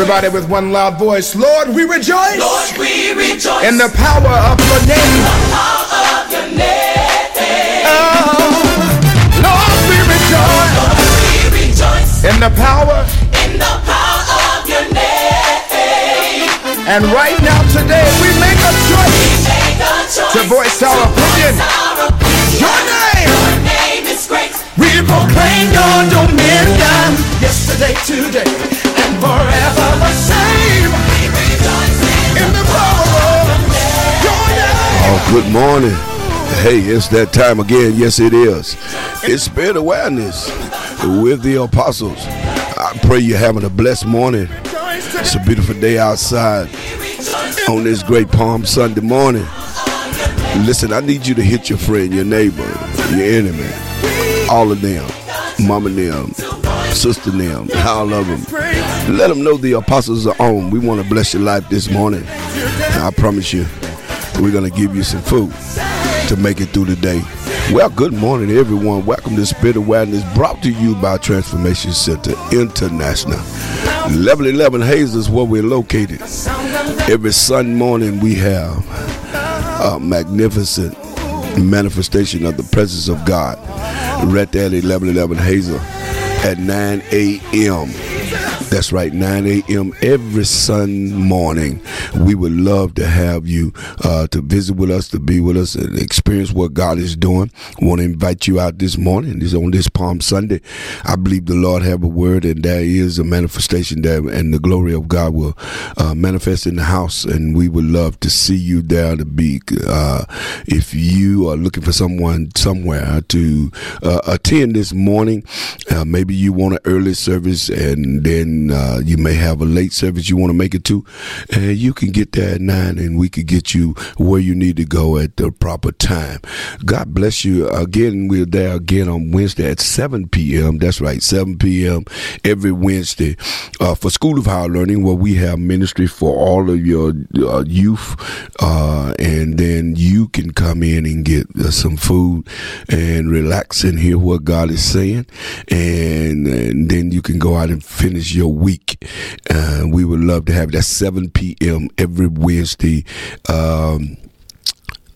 Everybody with one loud voice. Lord, we rejoice. Lord, we rejoice. In the power of your name. The power of your name. Oh, Lord, we rejoice. Lord, we rejoice. In the power. In the power of your name. And right now, today, we make a choice. Make a choice. To voice our opinion. Voice our opinion. Your name. Proclaim your dominion. Yesterday, today, and forever the same. In the power of your name. Oh, good morning. Hey, it's that time again. Yes, it is. It's Spirit Awareness with the apostles. I pray you're having a blessed morning. It's a beautiful day outside on this great Palm Sunday morning. Listen, I need you to hit your friend, your neighbor, your enemy, all of them, mama them, sister them, all of them. Let them know the apostles are on. We want to bless your life this morning. And I promise you, we're going to give you some food to make it through the day. Well, good morning, everyone. Welcome to Spirit of Awareness, brought to you by Transformation Center International. 1111 Hazel is where we're located. Every Sunday morning, we have a magnificent manifestation of the presence of God right there at 1111 Hazel at 9 a.m. That's right, 9 a.m. every Sunday morning. We would love to have you uh, to visit with us, to be with us, and experience what God is doing. want to invite you out this morning. This on this Palm Sunday. I believe the Lord have a word, and there is a manifestation there, and the glory of God will uh, manifest in the house. And we would love to see you there to be. Uh, if you are looking for someone somewhere to uh, attend this morning, uh, maybe you want an early service, and then uh, you may have a late service you want to make it to, and you can get there at nine, and we could get you where you need to go at the proper time. God bless you. Again, we're there again on Wednesday at 7 p.m. That's right, 7 p.m. every Wednesday uh, for School of Higher Learning, where we have ministry for all of your uh, youth, uh, and then you can come in and get uh, some food and relax and hear what God is saying, and, and then you can go out and finish your week. Uh, we would love to have that 7 p.m. every Wednesday. Um,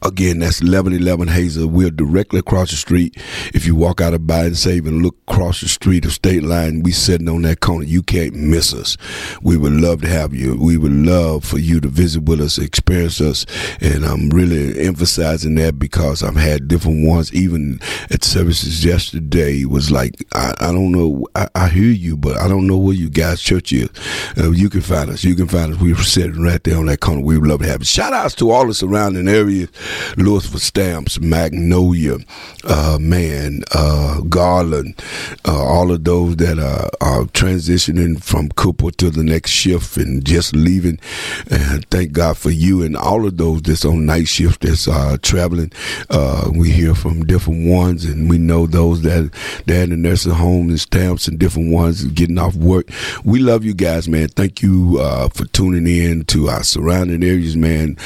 Again, that's 1111 Hazel. We're directly across the street. If you walk out of Biden Save and look across the street of State Line, we sitting on that corner. You can't miss us. We would love to have you. We would love for you to visit with us, experience us. And I'm really emphasizing that because I've had different ones, even at services yesterday. Was like, I, I don't know. I, I, hear you, but I don't know where you guys' church is. Uh, you can find us. You can find us. We're sitting right there on that corner. We would love to have you. Shout outs to all the surrounding areas. Lewisville Stamps, Magnolia, uh, man, uh, Garland, uh, all of those that are, are, transitioning from Cooper to the next shift and just leaving. And thank God for you and all of those that's on night shift that's uh, traveling. Uh, we hear from different ones, and we know those that they're in the nursing home and stamps and different ones getting off work. We love you guys, man. Thank you uh, for tuning in to our surrounding areas, man.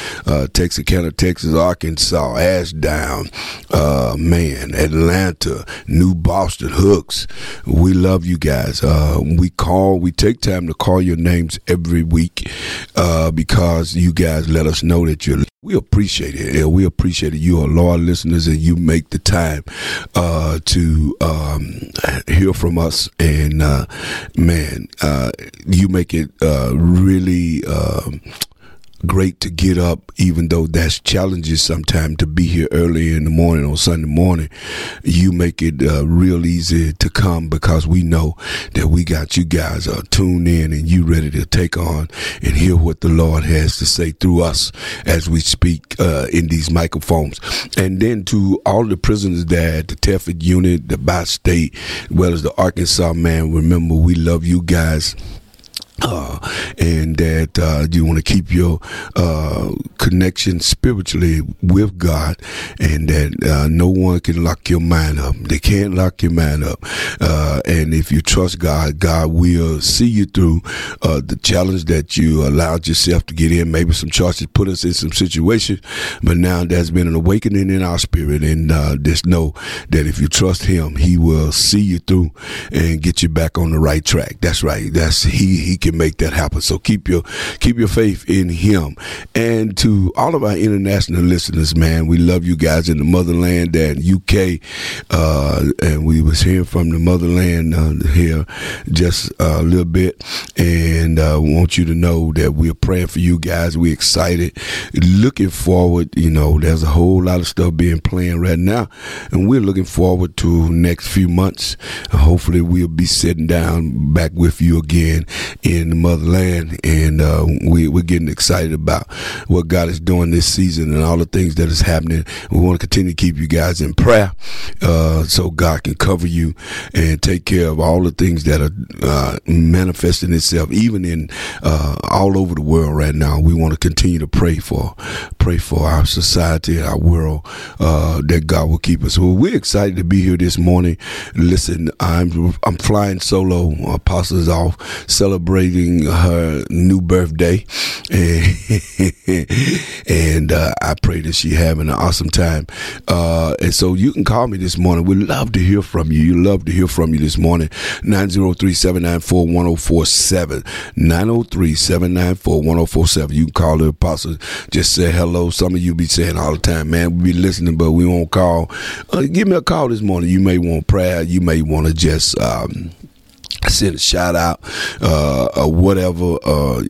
Texas, Texarkana, Texas, Arkansas, Ashdown, uh, man, Atlanta, New Boston, Hooks. We love you guys. Uh, we call, we take time to call your names every week uh, because you guys let us know that you're. We appreciate it. Yeah, we appreciate it. You are loyal listeners, and you make the time uh, to um, hear from us. And uh, man, uh, you make it uh, really. Um, great to get up, even though that's challenges sometimes to be here early in the morning on Sunday morning. You make it uh, real easy to come because we know that we got you guys uh, tuned in and you ready to take on and hear what the Lord has to say through us as we speak uh, in these microphones. And then to all the prisoners there at the Telford unit, the Bi State, as well as the Arkansas man, remember we love you guys. Uh, and that uh, you want to keep your uh, connection spiritually with God, and that uh, no one can lock your mind up. They can't lock your mind up. Uh, and if you trust God, God will see you through uh, the challenge that you allowed yourself to get in. Maybe some choices put us in some situations, but now there's been an awakening in our spirit, and just know that if you trust Him, He will see you through and get you back on the right track. That's right. That's He. He can can make that happen. So keep your keep your faith in Him. And to all of our international listeners, man, we love you guys in the motherland and UK. Uh, and we was hearing from the motherland uh, here just a little bit, and uh, want you to know that we're praying for you guys. We're excited, looking forward. You know, there's a whole lot of stuff being planned right now, and we're looking forward to next few months. hopefully, we'll be sitting down back with you again in the motherland, and uh, we, we're getting excited about what God is doing this season and all the things that is happening. We want to continue to keep you guys in prayer, uh, so God can cover you and take care of all the things that are uh, manifesting itself, even in uh, all over the world right now. We want to continue to pray for, pray for our society, our world, uh, that God will keep us. Well, we're excited to be here this morning. Listen, I'm I'm flying solo. Apostle's off celebrating her new birthday, and, and uh, I pray that she having an awesome time. Uh, and so you can call me this morning. We'd love to hear from you. You love to hear from you this morning. 903-794-1047. 903-794-1047. You can call the apostle. Just say hello. Some of you be saying all the time, man, we be listening, but we won't call. Uh, give me a call this morning. You may want prayer. You may want to just um, send a shout out uh, or whatever uh,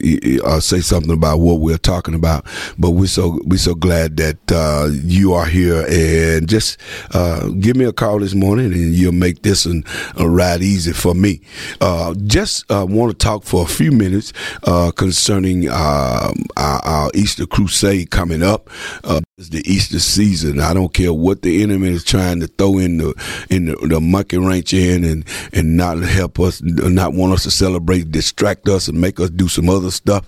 or say something about what we're talking about. But we're so we're so glad that uh, you are here. And just uh, give me a call this morning and you'll make this an, a ride easy for me. Uh, just uh, want to talk for a few minutes concerning um, our, our, Easter crusade coming up it's the Easter season. I don't care what the enemy is trying to throw in the in the, the monkey wrench in and and not help us, not want us to celebrate, distract us, and make us do some other stuff.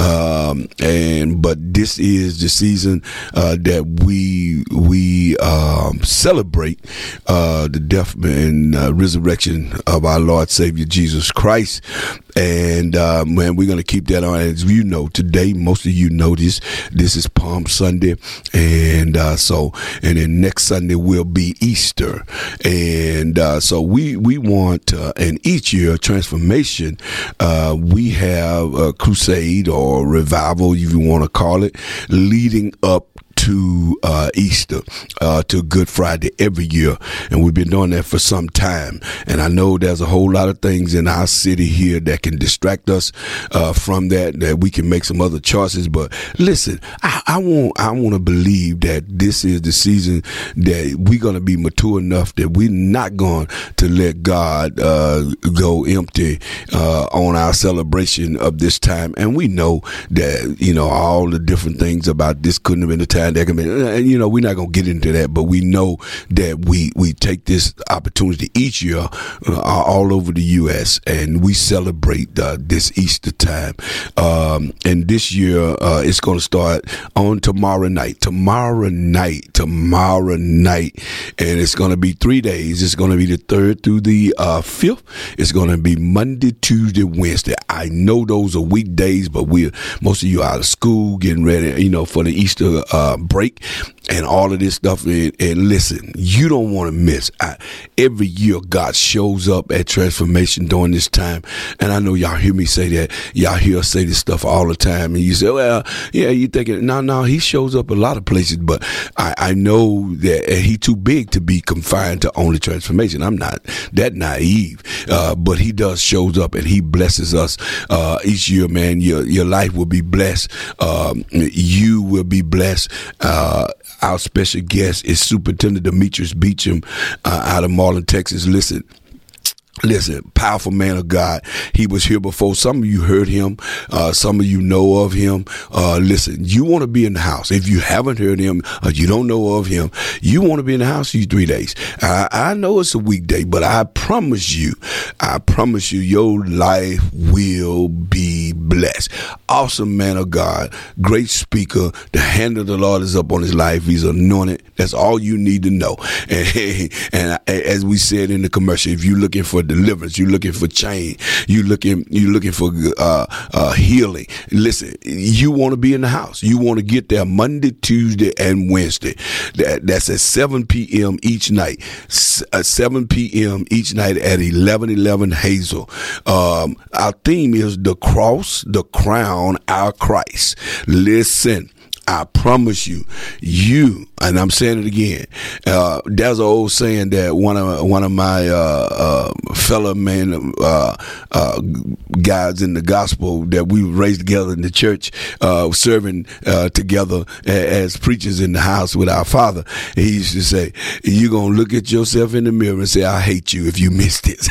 Um, and but this is the season uh, that we we um, celebrate uh, the death and uh, resurrection of our Lord Savior Jesus Christ. And uh, man, we're gonna keep that on. As you know, today most of you know this. This is Palm Sunday, and uh, so and then next Sunday will be Easter, and uh, so we we want uh, and each year transformation. Uh, we have a crusade or revival, if you want to call it, leading up to uh, Easter, uh, to Good Friday every year. And we've been doing that for some time. And I know there's a whole lot of things in our city here that can distract us uh, from that, that we can make some other choices. But listen, I, I want, I want to believe that this is the season that we're going to be mature enough that we're not going to let God uh, go empty uh, on our celebration of this time. And we know that, you know, all the different things about this couldn't have been the time and you know, we're not gonna get into that, but we know that we we take this opportunity each year uh, all over the U.S. and we celebrate uh, this Easter time. Um, and this year uh, it's gonna start on tomorrow night. Tomorrow night. Tomorrow night, and it's gonna be three days. It's gonna be the third through the uh, fifth. It's gonna be Monday, Tuesday, Wednesday. I know those are weekdays, but we're most of you out of school getting ready, you know, for the Easter uh, break and all of this stuff. And, and listen, you don't want to miss. I, every year, God shows up at transformation during this time. And I know y'all hear me say that. Y'all hear us say this stuff all the time. And you say, well, yeah, you thinking, no, no, he shows up a lot of places, but I, I know that he too big to be confined to only transformation. I'm not that naive. Uh, but he does shows up and he blesses us, uh, each year, man. Your, your life will be blessed. Um, you will be blessed. Uh, our special guest is Superintendent Demetrius Beecham uh, out of Marlin, Texas. Listen, Listen, powerful man of God. He was here before. Some of you heard him. Uh, some of you know of him. Uh, listen, you want to be in the house. If you haven't heard him or you don't know of him, you want to be in the house these three days. I, I know it's a weekday, but I promise you, I promise you, your life will be blessed. Awesome man of God, great speaker. The hand of the Lord is up on his life. He's anointed. That's all you need to know. And, and as we said in the commercial, if you're looking for deliverance, you're looking for change, you looking you're looking for uh, uh, healing. Listen, you want to be in the house. You want to get there Monday, Tuesday, and Wednesday. That, that's at 7 p.m. each night. S- uh, 7 p.m. each night at 1111 Hazel. Um, our theme is the cross, the crown, our Christ. Listen. I promise you, you, and I'm saying it again. Uh, there's an old saying that one of one of my uh, uh, fellow men, uh, uh, guys in the gospel that we raised together in the church, uh, serving together as preachers in the house with our father. He used to say, "You're gonna look at yourself in the mirror and say, I hate you if you miss this."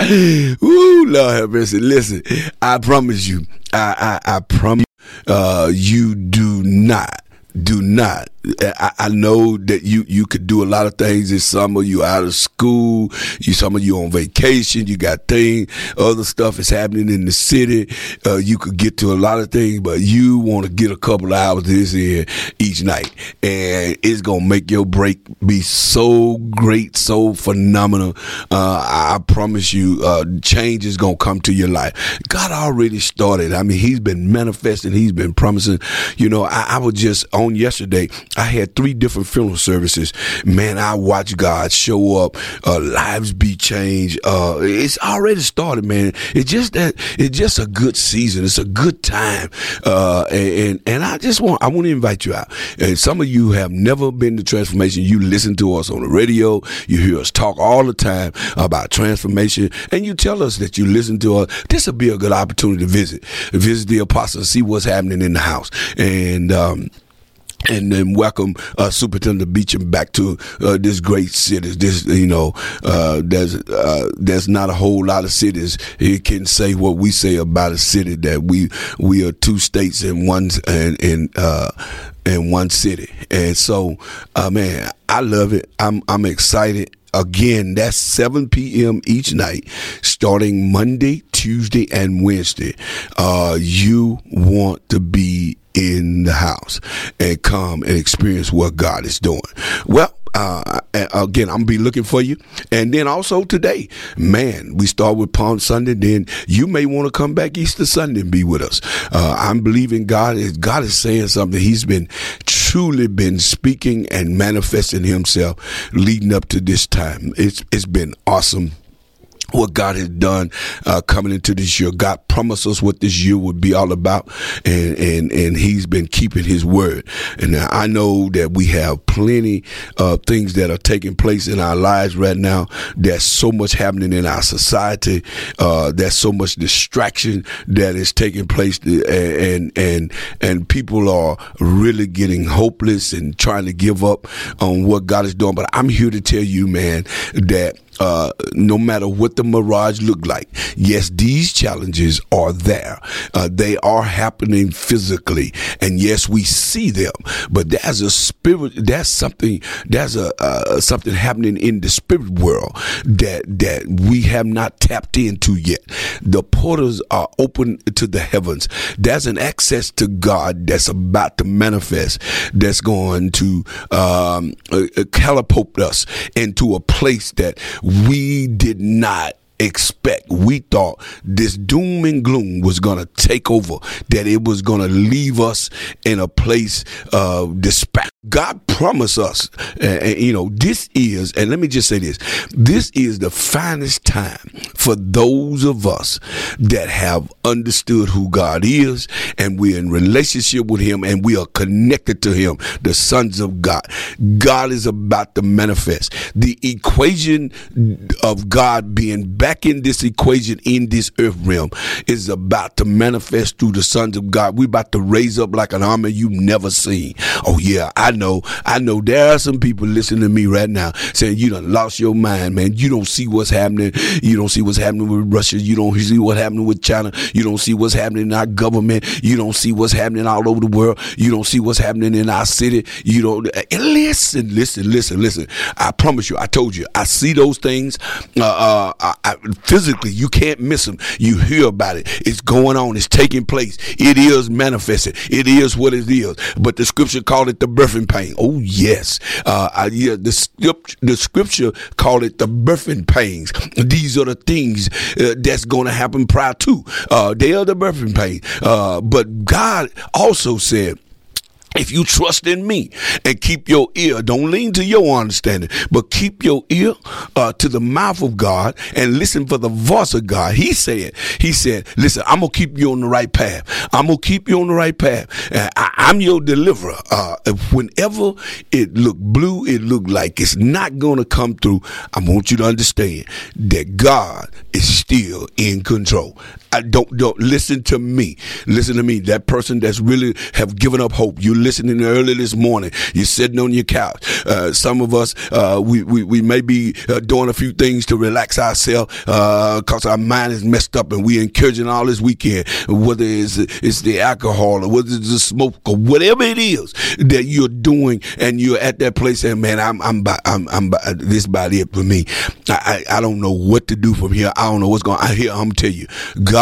Ooh, Lord have mercy. Listen, I promise you, I, I, I promise uh, you do not do not. I, I, know that you you could do a lot of things this summer. You out of school. You some of you on vacation. You got things. Other stuff is happening in the city. Uh, you could get to a lot of things, but you want to get a couple of hours this in each night, and it's gonna make your break be so great, so phenomenal. Uh, I promise you, uh, change is gonna come to your life. God already started. I mean, He's been manifesting. He's been promising. You know, I, I was just on yesterday, I had three different funeral services. Man, I watched God show up, uh, lives be changed. Uh, it's already started, man. It's just that it's just a good season. It's a good time. Uh, and, and I just want I want to invite you out. And some of you have never been to transformation. You listen to us on the radio. You hear us talk all the time about transformation, and you tell us that you listen to us. This will be a good opportunity to visit, visit the apostle, see what's happening in the house, and. Um, and then welcome uh, Superintendent Beecham back to uh, this great city. This, you know, uh, there's uh, there's not a whole lot of cities he can say what we say about a city that we we are two states in one in in, uh, in one city, and so uh, man, I love it. I'm I'm excited. Again, that's 7 p.m. each night, starting Monday, Tuesday, and Wednesday. you want to be in the house and come and experience what God is doing. Well, uh, again, I'm gonna be looking for you. And then also today, man, we start with Palm Sunday. Then you may want to come back Easter Sunday and be with us. Uh, I'm believing God is God is saying something. He's been truly been speaking and manifesting Himself leading up to this time. It's it's been awesome what God has done uh, coming into this year. God promised us what this year would be all about, and and and He's been keeping His word. And I know that we have plenty of things that are taking place in our lives right now. There's so much happening in our society. Uh, there's so much distraction that is taking place, and and and people are really getting hopeless and trying to give up on what God is doing. But I'm here to tell you, man, that uh, no matter what the mirage look like. Yes, these challenges are there. Uh, they are happening physically, and yes, we see them. But there's a spirit. There's something. There's a uh, something happening in the spirit world that that we have not tapped into yet. The portals are open to the heavens. There's an access to God that's about to manifest. That's going to um, uh, uh, us into a place that we did not expect. We thought this doom and gloom was going to take over, that it was going to leave us in a place of despair. God promised us, and, you know, this is, and let me just say this this is the finest time for those of us that have understood who God is, and we're in relationship with Him, and we are connected to Him, the sons of God. God is about to manifest. The equation of God being back in this equation in this earth realm is about to manifest through the sons of God. We're about to raise up like an army you've never seen. Oh, yeah, I know, I know there are some people listening to me right now saying you done lost your mind, man. You don't see what's happening. You don't see what's happening with Russia. You don't see what's happening with China. You don't see what's happening in our government. You don't see what's happening all over the world. You don't see what's happening in our city. You don't listen, listen, listen, listen. I promise you, I told you, I see those things. Uh, uh, I, I, physically, you can't miss them. You hear about it. It's going on. It's taking place. It is manifested. It is what it is. But the scripture called it the birthing pain. Oh yes, uh, I, yeah. The, the scripture called it the birthing pains. These are the things uh, that's going to happen prior to. Uh, they are the birthing pain. Uh, but God also said if you trust in me and keep your ear, don't lean to your understanding, but keep your ear uh, to the mouth of God and listen for the voice of God. He said, He said, listen, I'm gonna keep you on the right path. I'm gonna keep you on the right path. Uh, I, am your deliverer. Uh, whenever it look blue, it look like it's not gonna come through. I want you to understand that God is still in control. I don't don't listen to me. Listen to me. That person that's really have given up hope. You listening early this morning. You're sitting on your couch. Uh, some of us, uh, we, we, we may be uh, doing a few things to relax ourselves because uh, our mind is messed up and we encouraging all this weekend, whether it's, it's the alcohol or whether it's the smoke or whatever it is that you're doing and you're at that place and man, I'm, I'm, by, I'm, I'm by, this about it for me. I, I, I don't know what to do from here. I don't know what's going on. Here, I'm tell you, God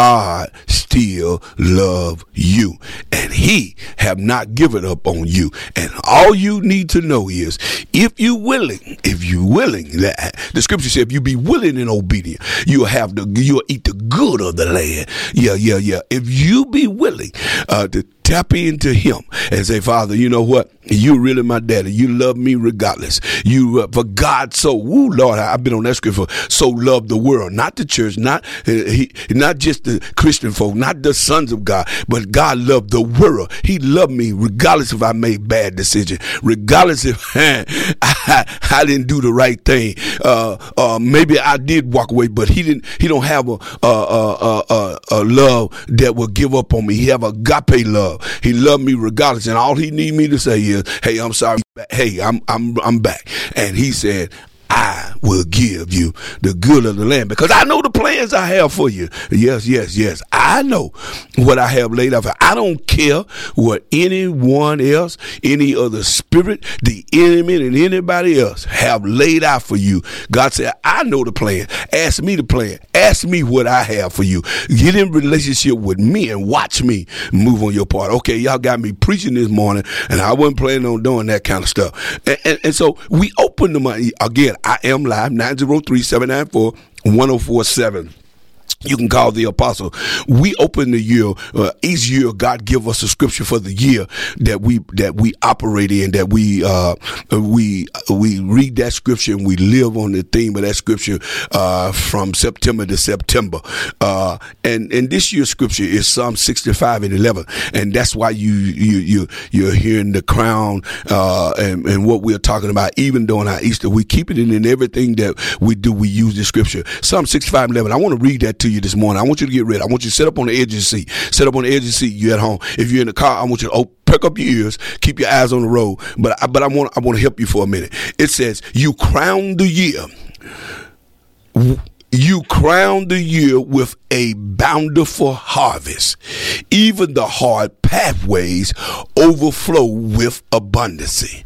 still love you and he have not given up on you. And all you need to know is if you willing, if you willing, that the scripture says if you be willing and obedient, you'll have the you'll eat the good of the land. Yeah, yeah, yeah. If you be willing uh, to tap into him and say, Father, you know what? You really my daddy. You love me regardless. You uh, for God so, woo, Lord, I, have been on that scripture. For so love the world, not the church, not uh, he, not just the Christian folk, not the sons of God, but God loved the world. He loved me regardless if I made bad decisions, regardless if I, I, didn't do the right thing. Uh, uh, maybe I did walk away, but he didn't. He don't have a a, a, a, a love that will give up on me. He have agape love. He loved me regardless, and all he need me to say is, "Hey, I'm sorry. Hey, I'm I'm I'm back." And he said, I will give you the good of the land because I know the plans I have for you. Yes, yes, yes. I know what I have laid out for. I don't care what anyone else, any other spirit, the enemy, and anybody else have laid out for you. God said, I know the plan. Ask me the plan. Ask me what I have for you. Get in relationship with me and watch me move on your part. Okay, y'all got me preaching this morning, and I wasn't planning on doing that kind of stuff. And, and, and so we open the money again. I am live 903 794 1047 you can call the apostle. We open the year uh, each year. God give us a scripture for the year that we that we operate in. That we uh, we we read that scripture and we live on the theme of that scripture uh, from September to September. Uh, and and this year's scripture is Psalm sixty five and eleven, and that's why you you you you're hearing the crown uh, and and what we're talking about. Even during our Easter, we keep it in, in everything that we do. We use the scripture Psalm sixty five and eleven. I want to read that to you this morning. I want you to get ready. I want you to sit up on the edge of the seat. Sit up on the edge of the seat. You at home. If you're in the car, I want you to oh, perk up your ears, keep your eyes on the road. But I, but I want I want to help you for a minute. It says, "You crown the year." You crown the year with a bountiful harvest. Even the hard pathways overflow with abundance.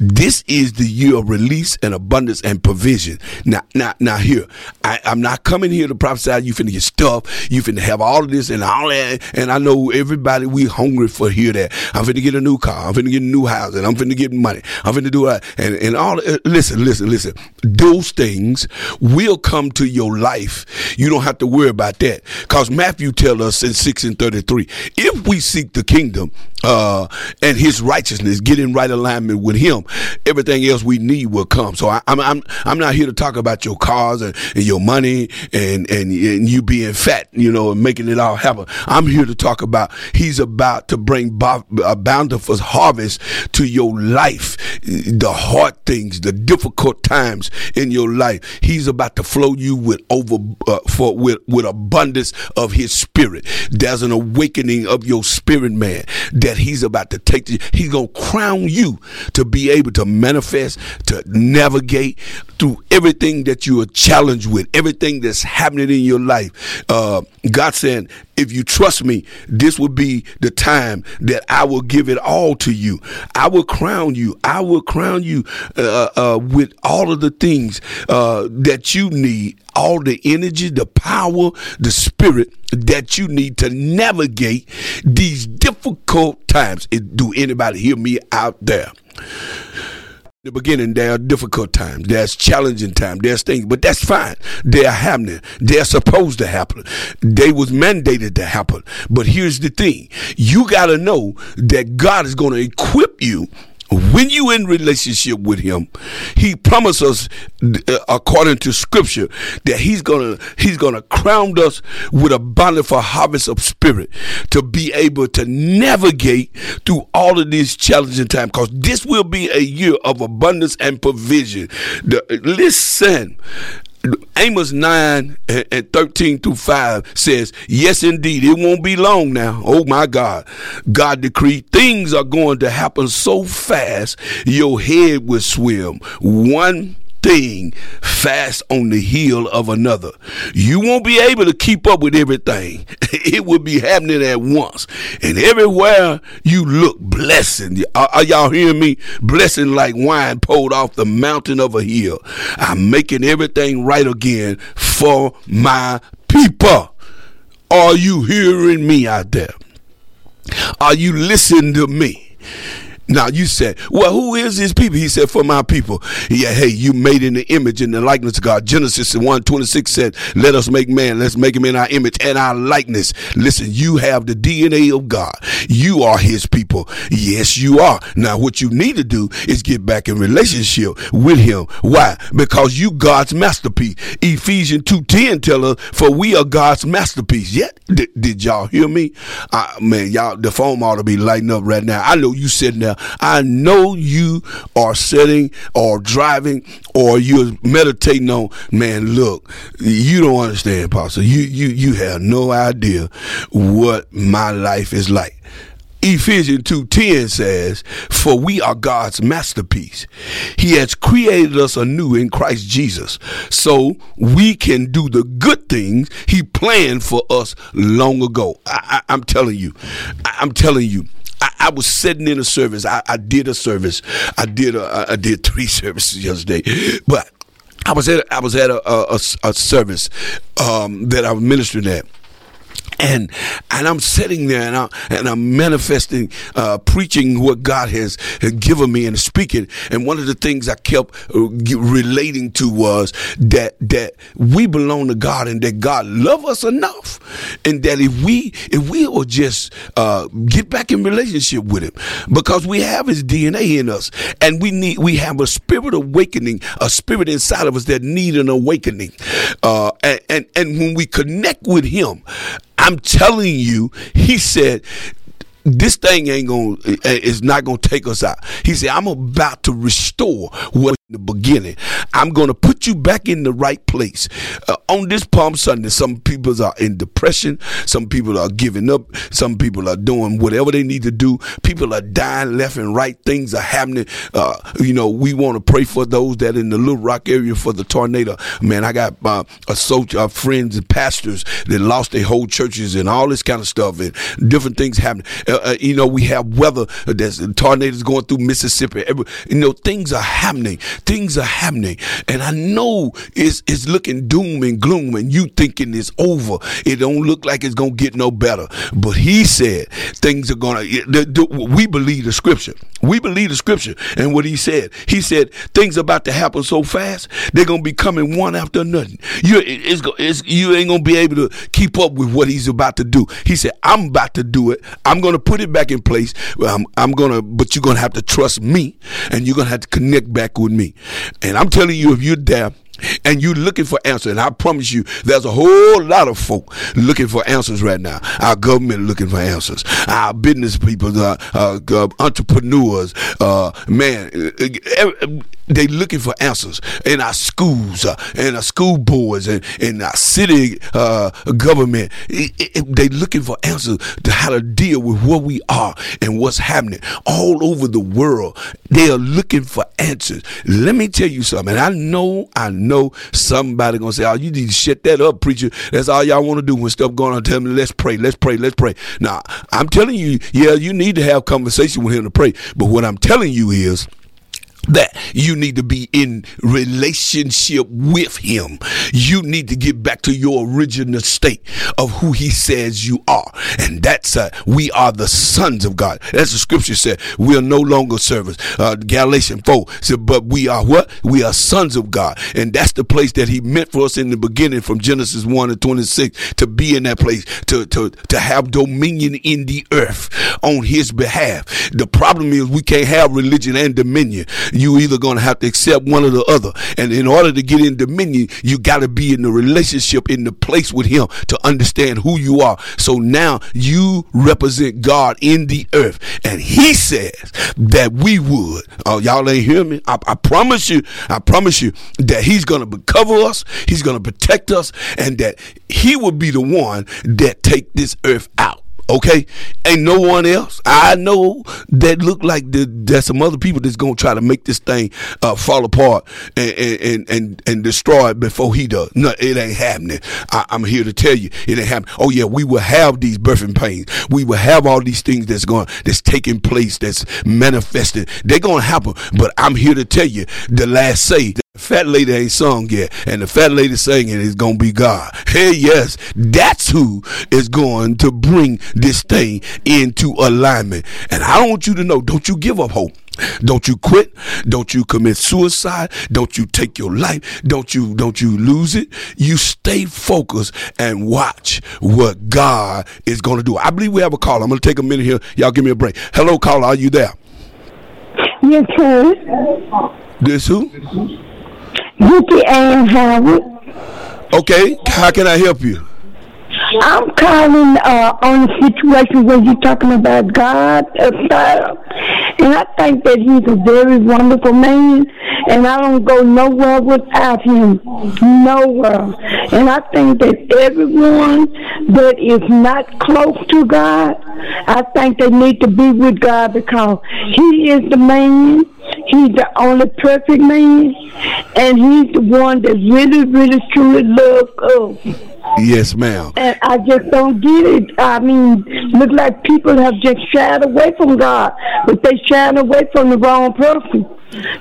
This is the year of release and abundance and provision. Now, now, now here, I, am not coming here to prophesy you finna get stuff. You finna have all of this and all that. And I know everybody, we hungry for hear that. I'm finna get a new car. I'm finna get a new house and I'm finna get money. I'm finna do that. And, and all, uh, listen, listen, listen. Those things will come to your life. You don't have to worry about that. Because Matthew tells us in 6 and 33, if we seek the kingdom uh, and his righteousness, get in right alignment with him, everything else we need will come. So I, am I'm, I'm, I'm not here to talk about your cars and, and your money and, and, and you being fat, you know, and making it all happen. I'm here to talk about he's about to bring a bountiful harvest to your life, the hard things, the difficult times in your life. He's about to flow you with over uh, for with with abundance of his spirit. There's an awakening of your spirit, man. that He's about to take. To, he's gonna crown you to be able to manifest, to navigate through everything that you are challenged with, everything that's happening in your life. Uh, God said, if you trust me, this will be the time that I will give it all to you. I will crown you. I will crown you uh, uh, with all of the things uh, that you need, all the energy, the power, the spirit that you need to navigate these difficult times. Do anybody hear me out there? The beginning there are difficult times there's challenging times there's things but that's fine. They're happening. They're supposed to happen. They was mandated to happen. But here's the thing. You got to know that god is to equip you when you in relationship with him he promises uh, according to scripture that he's gonna he's gonna crown us with a bountiful harvest of spirit to be able to navigate through all of these challenging times because this will be a year of abundance and provision. The, listen Amos 9 and 13 through 5 says, Yes, indeed, it won't be long now. Oh my God. God decreed things are going to happen so fast, your head will swim. One thing fast on the heel of another. You won't be able to keep up with everything. It will be happening at once. And everywhere you look, blessing. Are, are y'all hearing me? Blessing like wine poured off the mountain of a hill. I'm making everything right again for my people. Are you hearing me out there? Are you listening to me? Now you said, well, who is his people? He said, for my people. Yeah, hey, you made in the image and the likeness of God. Genesis 1 26 said, let us make man, let's make him in our image and our likeness. Listen, you have the DNA of God. You are his people. Yes, you are. Now, what you need to do is get back in relationship with him. Why? Because you God's masterpiece. Ephesians 2.10 tell us, for we are God's masterpiece. Yet, did, did y'all hear me? Man, y'all, the phone ought to be lighting up right now. I know you sitting there I know you are sitting or driving or you're meditating on, man, look, you don't understand, Pastor. You, you, you have no idea what my life is like. Ephesians 2:10 says, "For we are God's masterpiece. He has created us anew in Christ Jesus, so we can do the good things he planned for us long ago." I, am telling you, I, I'm telling you, I, I, was sitting in a service. I, I did a service. I did a, I did three services yesterday, but I was at I was at a, a, a service um, that I was ministering at and and I'm sitting there and, I, and I'm manifesting, uh, preaching what God has, has, given me and speaking. And one of the things I kept uh, relating to was that that we belong to God and that God love us enough, and that if we if we will just uh, get back in relationship with Him, because we have His DNA in us, and we need we have a spirit awakening, a spirit inside of us that need an awakening, uh, and, and and when we connect with Him. I'm telling you, he said, this thing ain't gonna eh, eh, is not gonna take us out. He said, I'm about to restore what the beginning. I'm gonna put you back in the right place. Uh, on this Palm Sunday, some people are in depression, some people are giving up, some people are doing whatever they need to do. People are dying left and right. Things are happening. Uh, you know, we want to pray for those that in the Little Rock area for the tornado. Man, I got uh, associate, uh, friends and pastors that lost their whole churches and all this kind of stuff and different things happening. Uh, uh, you know, we have weather that's tornadoes going through Mississippi. Every, you know, things are happening. Things are happening, and I know it's it's looking doom and gloom, and you thinking it's over. It don't look like it's gonna get no better. But he said things are gonna. We believe the scripture. We believe the scripture and what he said. He said things about to happen so fast they're gonna be coming one after another. You it's, it's, you ain't gonna be able to keep up with what he's about to do. He said, "I'm about to do it. I'm gonna put it back in place. I'm, I'm gonna, but you're gonna have to trust me, and you're gonna have to connect back with me." And I'm telling you, if you're there and you looking for answers, and I promise you, there's a whole lot of folk looking for answers right now. Our government looking for answers. Our business people, uh, uh, entrepreneurs, uh, man, they looking for answers in our schools, uh, in our school boards, and in our city uh, government. It, they looking for answers to how to deal with what we are and what's happening all over the world. They are looking for answers. Let me tell you something. I know, I know somebody gonna say, "Oh, you need to shut that up, preacher." That's all y'all want to do when stuff going on. Tell me, let's pray, let's pray, let's pray. Now, I'm telling you, yeah, you need to have conversation with him to pray. But what I'm telling you is that you need to be in relationship with him. You need to get back to your original state of who he says you are. And that's uh, we are the sons of God. As the scripture said, we are no longer servants. Uh, Galatians 4 said, but we are what? We are sons of God. And that's the place that he meant for us in the beginning from Genesis 1 to 26 to be in that place, to, to, to have dominion in the earth on his behalf. The problem is we can't have religion and dominion you either going to have to accept one or the other. And in order to get in dominion, you got to be in the relationship, in the place with Him to understand who you are. So now you represent God in the earth. And He says that we would. Oh, y'all ain't hear me? I, I promise you, I promise you that He's going to cover us, He's going to protect us, and that He will be the one that take this earth out. Okay, ain't no one else. I know that look like the, there's some other people that's gonna try to make this thing uh, fall apart and, and and and destroy it before he does. No, it ain't happening. I, am here to tell you, it ain't happening. Oh yeah, we will have these birthing pains. We will have all these things that's going that's taking place, that's manifesting. They're gonna happen. But I'm here to tell you, the last say fat lady ain't sung yet, and the fat lady singing is gonna be God. Hey, yes, that's who is going to bring this thing into alignment. And I want you to know, don't you give up hope. Don't you quit. Don't you commit suicide. Don't you take your life. Don't you don't you lose it. You stay focused and watch what God is going to do. I believe we have a call. I'm going to take a minute here. Y'all give me a break. Hello, caller. Are you there? Yes, sir. This who? Vicky Ann Howard. Okay, how can I help you? I'm calling uh, on a situation where you're talking about God, uh, and I think that he's a very wonderful man, and I don't go nowhere without him, nowhere. And I think that everyone that is not close to God, I think they need to be with God because He is the man. He's the only perfect man, and He's the one that really, really, truly loves us. Yes, ma'am. And I just don't get it. I mean, look like people have just shied away from God, but they shied away from the wrong person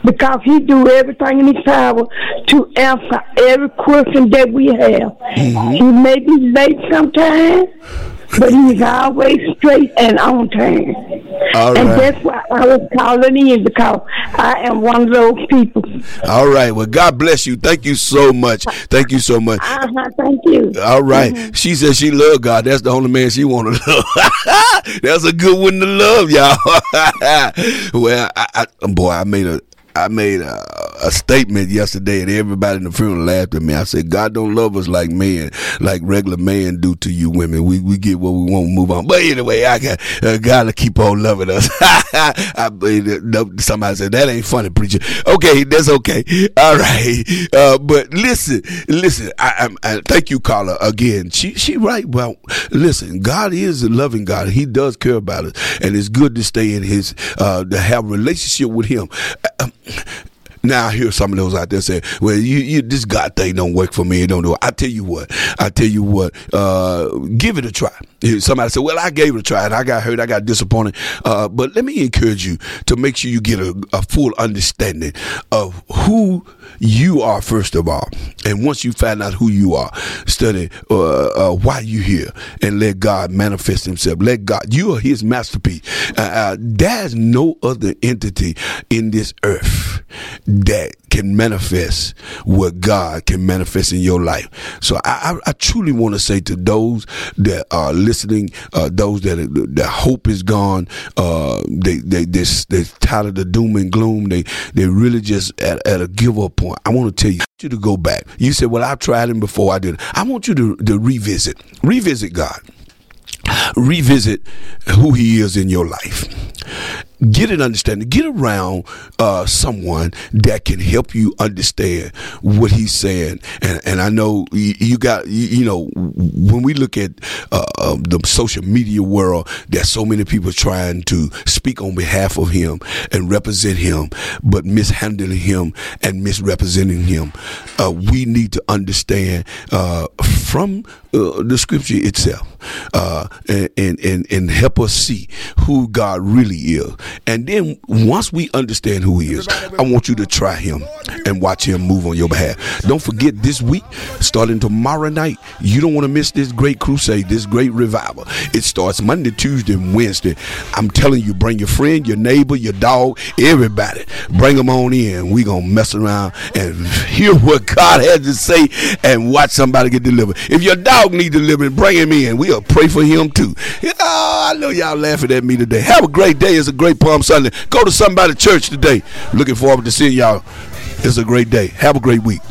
because he do everything in his power to answer every question that we have. Mm-hmm. He may be late sometimes, but he's always straight and on time. All and right. that's why I was calling in because I am one of those people. All right. Well, God bless you. Thank you so much. Thank you so much. Uh-huh, thank you. All right. mm-hmm. She says she love God. That's the only man she want to love. That's a good one to love, y'all. well, I, I, boy, I made a I made a, a, statement yesterday, and everybody in the funeral laughed at me. I said, "God don't love us like men, like regular men do to you women. We we get what we want, move on." But anyway, I got uh, God to keep on loving us. I, somebody said that ain't funny, preacher. Okay, that's okay. All right, uh, but listen, listen. I, I, I, thank you, Carla. Again, she she right. Well, listen, God is a loving God. He does care about us, and it's good to stay in His uh, to have relationship with Him. Uh, now I hear some of those out there say, "Well, you, you this God thing don't work for me. It don't do." It. I tell you what. I tell you what. Uh, give it a try. Somebody said, "Well, I gave it a try and I got hurt. I got disappointed." Uh, but let me encourage you to make sure you get a, a full understanding of who you are first of all, and once you find out who you are, study uh, uh, why you here, and let God manifest Himself. Let God. You are His masterpiece. Uh, uh, there's no other entity in this earth that can manifest what God can manifest in your life. So I, I, I truly want to say to those that are listening, uh, those that the hope is gone, uh, they they they they tired of the doom and gloom. They they really just at, at a give up point. I want to tell you, you to go back. You said, "Well, I've tried him before. I did." I want you to to revisit, revisit God revisit who he is in your life get an understanding. Get around uh, someone that can help you understand what he's saying. And and i know you, you got you, you, know when we look at uh, um, the social media world there's so many people trying to speak on behalf of him and represent him but mishandling him and misrepresenting him. Uh, we need to understand uh, from uh, the scripture itself uh, and, and and help us see who god really is and then once we understand who he is, I want you to try him and watch him move on your behalf. Don't forget this week, starting tomorrow night, you don't want to miss this great crusade, this great revival. It starts Monday, Tuesday, and Wednesday. I'm telling you, bring your friend, your neighbor, your dog, everybody. Bring them on in. We're going to mess around and hear what God has to say and watch somebody get delivered. If your dog needs deliverance, bring him in. We'll pray for him too. Oh, I know y'all laughing at me today. Have a great day. It's a great Palm Sunday. Go to somebody church today. Looking forward to seeing y'all. It's a great day. Have a great week.